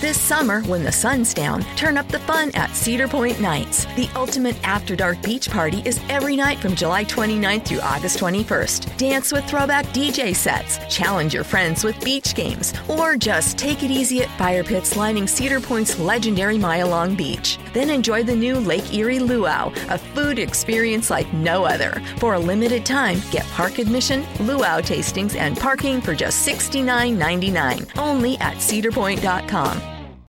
This summer, when the sun's down, turn up the fun at Cedar Point Nights. The ultimate after dark beach party is every night from July 29th through August 21st. Dance with throwback DJ sets, challenge your friends with beach games, or just take it easy at fire pits lining Cedar Point's legendary mile long beach. Then enjoy the new Lake Erie Luau, a food experience like no other. For a limited time, get park admission, luau tastings, and parking for just $69.99 only at cedarpoint.com.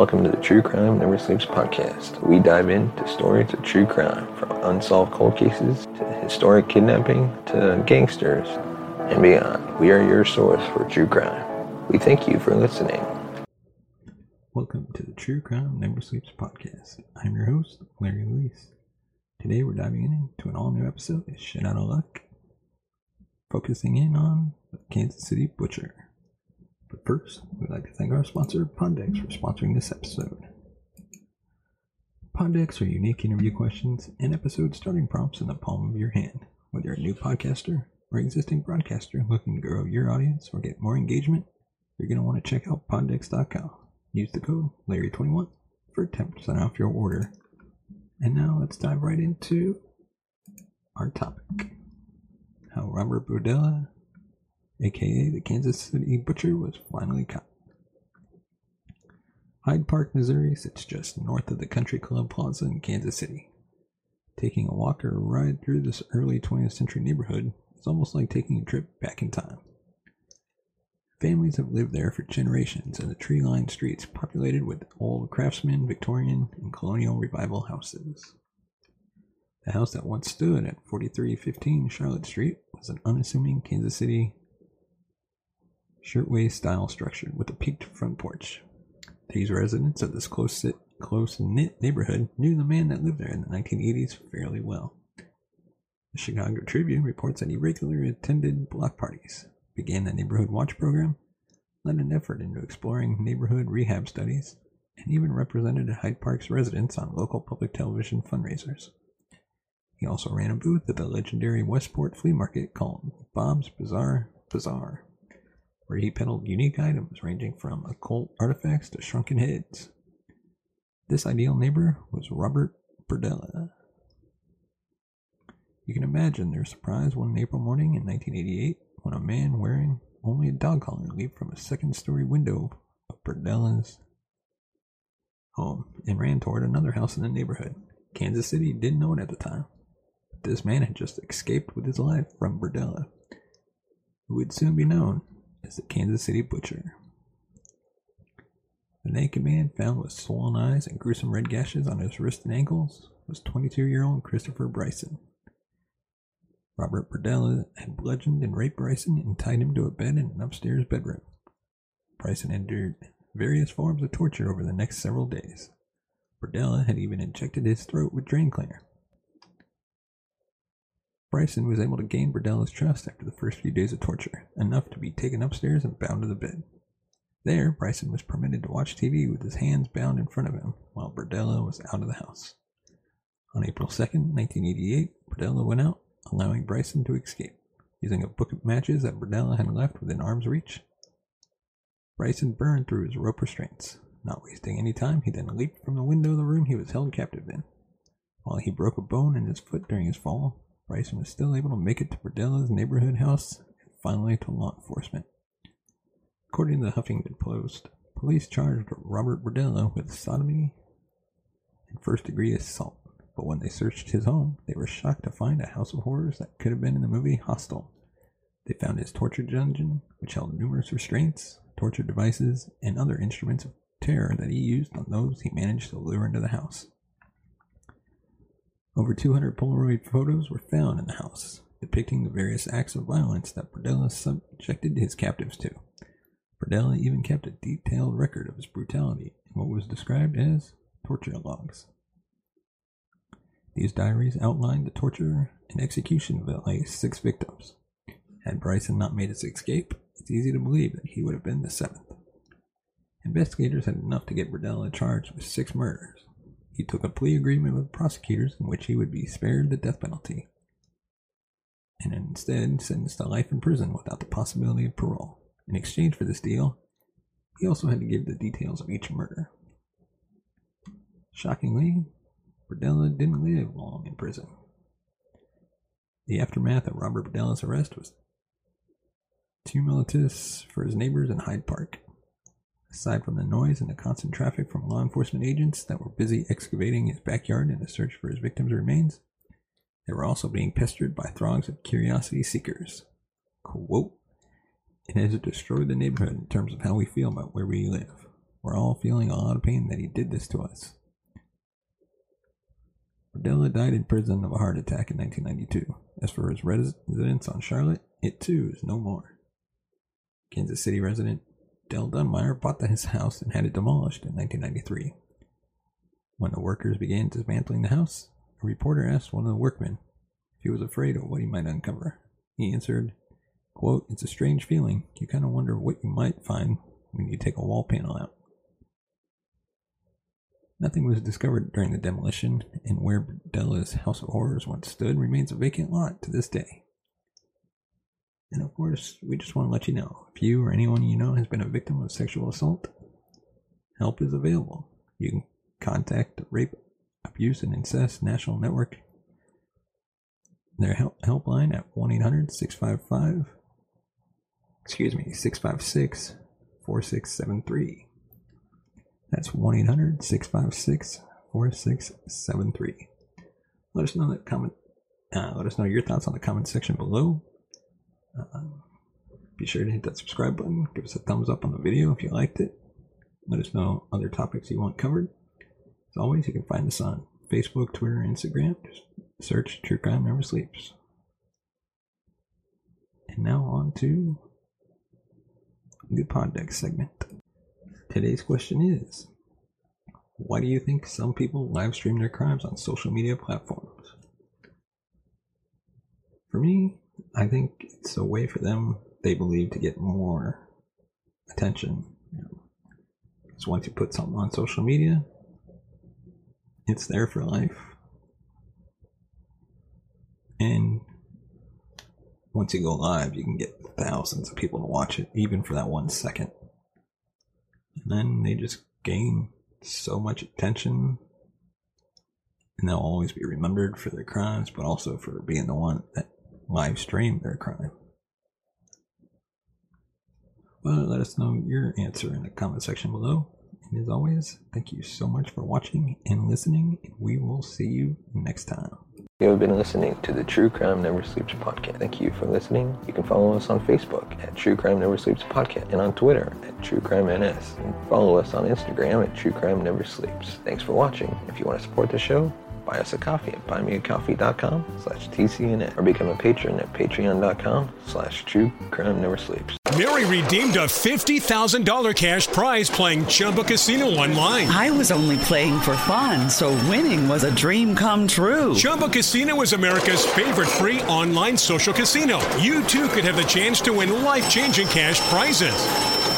Welcome to the True Crime Never Sleeps podcast. We dive into stories of true crime from unsolved cold cases to historic kidnapping to gangsters and beyond. We are your source for true crime. We thank you for listening. Welcome to the True Crime Never Sleeps podcast. I'm your host, Larry Luis. Today we're diving into an all new episode of Shit Out of Luck, focusing in on the Kansas City Butcher. But first, we'd like to thank our sponsor, PodDecks, for sponsoring this episode. PodDecks are unique interview questions and episode starting prompts in the palm of your hand. Whether you're a new podcaster or existing broadcaster looking to grow your audience or get more engagement, you're going to want to check out PodDecks.com. Use the code Larry21 for 10% off your order. And now let's dive right into our topic. How Robert Berdella, aka the Kansas City Butcher, was finally caught. Hyde Park, Missouri sits just north of the Country Club Plaza in Kansas City. Taking a walk or a ride through this early 20th century neighborhood is almost like taking a trip back in time. Families have lived there for generations in the tree lined streets populated with old craftsman, Victorian, and colonial revival houses. The house that once stood at 4315 Charlotte Street was an unassuming Kansas City shirtwaist style structure with a peaked front porch. These residents of this close knit neighborhood knew the man that lived there in the 1980s fairly well. The Chicago Tribune reports that he regularly attended block parties, began the Neighborhood Watch program, led an effort into exploring neighborhood rehab studies, and even represented Hyde Park's residents on local public television fundraisers. He also ran a booth at the legendary Westport flea market called Bob's Bizarre Bazaar, where he peddled unique items ranging from occult artifacts to shrunken heads. This ideal neighbor was Robert Berdella. You can imagine their surprise one April morning in 1988 when a man wearing only a dog collar leaped from a second story window of Berdella's home and ran toward another house in the neighborhood. Kansas City didn't know it at the time, but this man had just escaped with his life from Berdella, who would soon be known as the Kansas City Butcher. The naked man found with swollen eyes and gruesome red gashes on his wrists and ankles was 22 year old Christopher Bryson. Robert Berdella had bludgeoned and raped Bryson and tied him to a bed in an upstairs bedroom. Bryson endured various forms of torture over the next several days. Berdella had even injected his throat with drain cleaner. Bryson was able to gain Berdella's trust after the first few days of torture, enough to be taken upstairs and bound to the bed. There, Bryson was permitted to watch TV with his hands bound in front of him, while Berdella was out of the house. On April 2nd, 1988, Berdella went out, allowing Bryson to escape. Using a book of matches that Berdella had left within arm's reach, Bryson burned through his rope restraints. Not wasting any time, he then leaped from the window of the room he was held captive in. While he broke a bone in his foot during his fall, Bryson was still able to make it to Berdella's neighborhood house and finally to law enforcement. According to the Huffington Post, police charged Robert Berdella with sodomy and first degree assault. But when they searched his home, they were shocked to find a house of horrors that could have been in the movie Hostel. They found his torture dungeon, which held numerous restraints, torture devices, and other instruments of terror that he used on those he managed to lure into the house. Over 200 Polaroid photos were found in the house, depicting the various acts of violence that Berdella subjected his captives to. Berdella even kept a detailed record of his brutality in what was described as torture logs. These diaries outlined the torture and execution of at least six victims. Had Bryson not made his escape, it's easy to believe that he would have been the seventh. Investigators had enough to get Berdella charged with six murders. He took a plea agreement with prosecutors in which he would be spared the death penalty, and instead sentenced to life in prison without the possibility of parole. In exchange for this deal, he also had to give the details of each murder. Shockingly, Berdella didn't live long in prison. The aftermath of Robert Berdella's arrest was tumultuous for his neighbors in Hyde Park. Aside from the noise and the constant traffic from law enforcement agents that were busy excavating his backyard in the search for his victim's remains, they were also being pestered by throngs of curiosity seekers. Quote, it has destroyed the neighborhood in terms of how we feel about where we live. We're all feeling a lot of pain that he did this to us. Berdella died in prison of a heart attack in 1992. As for his residence on Charlotte, it too is no more. Kansas City resident Dell Dunmeyer bought his house and had it demolished in 1993. When the workers began dismantling the house, a reporter asked one of the workmen if he was afraid of what he might uncover. He answered, Quote, it's a strange feeling. You kind of wonder what you might find when you take a wall panel out. Nothing was discovered during the demolition, and where Berdella's House of Horrors once stood remains a vacant lot to this day. And of course, we just want to let you know if you or anyone you know has been a victim of sexual assault, help is available. You can contact the Rape, Abuse, and Incest National Network, their help, helpline at 1 800 655 excuse me, 656 4673. That's 1 800 656 4673. Let us know that comment. Uh, let us know your thoughts on the comment section below. Uh, be sure to hit that subscribe button. Give us a thumbs up on the video if you liked it. Let us know other topics you want covered. As always, you can find us on Facebook, Twitter, Instagram. Just search True Crime Never Sleeps. And now on to the pod deck segment. Today's question is Why do you think some people live stream their crimes on social media platforms? For me, I think it's a way for them, they believe, to get more attention. Because once you put something on social media, it's there for life. And once you go live, you can get thousands of people to watch it, even for that one second. And then they just gain so much attention. And they'll always be remembered for their crimes, but also for being the one that live stream their crime. Well, let us know your answer in the comment section below. And as always, thank you so much for watching and listening, and we will see you next time. You have been listening to the True Crime Never Sleeps podcast. Thank you for listening. You can follow us on Facebook at True Crime Never Sleeps podcast and on Twitter at True Crime NS. And follow us on Instagram at True Crime Never Sleeps. Thanks for watching. If you want to support the show, buy us a coffee at buymeacoffee.com slash TCNN or become a patron at patreon.com slash true crime never sleeps. Mary redeemed a $50,000 cash prize playing Chumba Casino online. I was only playing for fun, so winning was a dream come true. Chumba Casino is America's favorite free online social casino. You too could have the chance to win life changing cash prizes.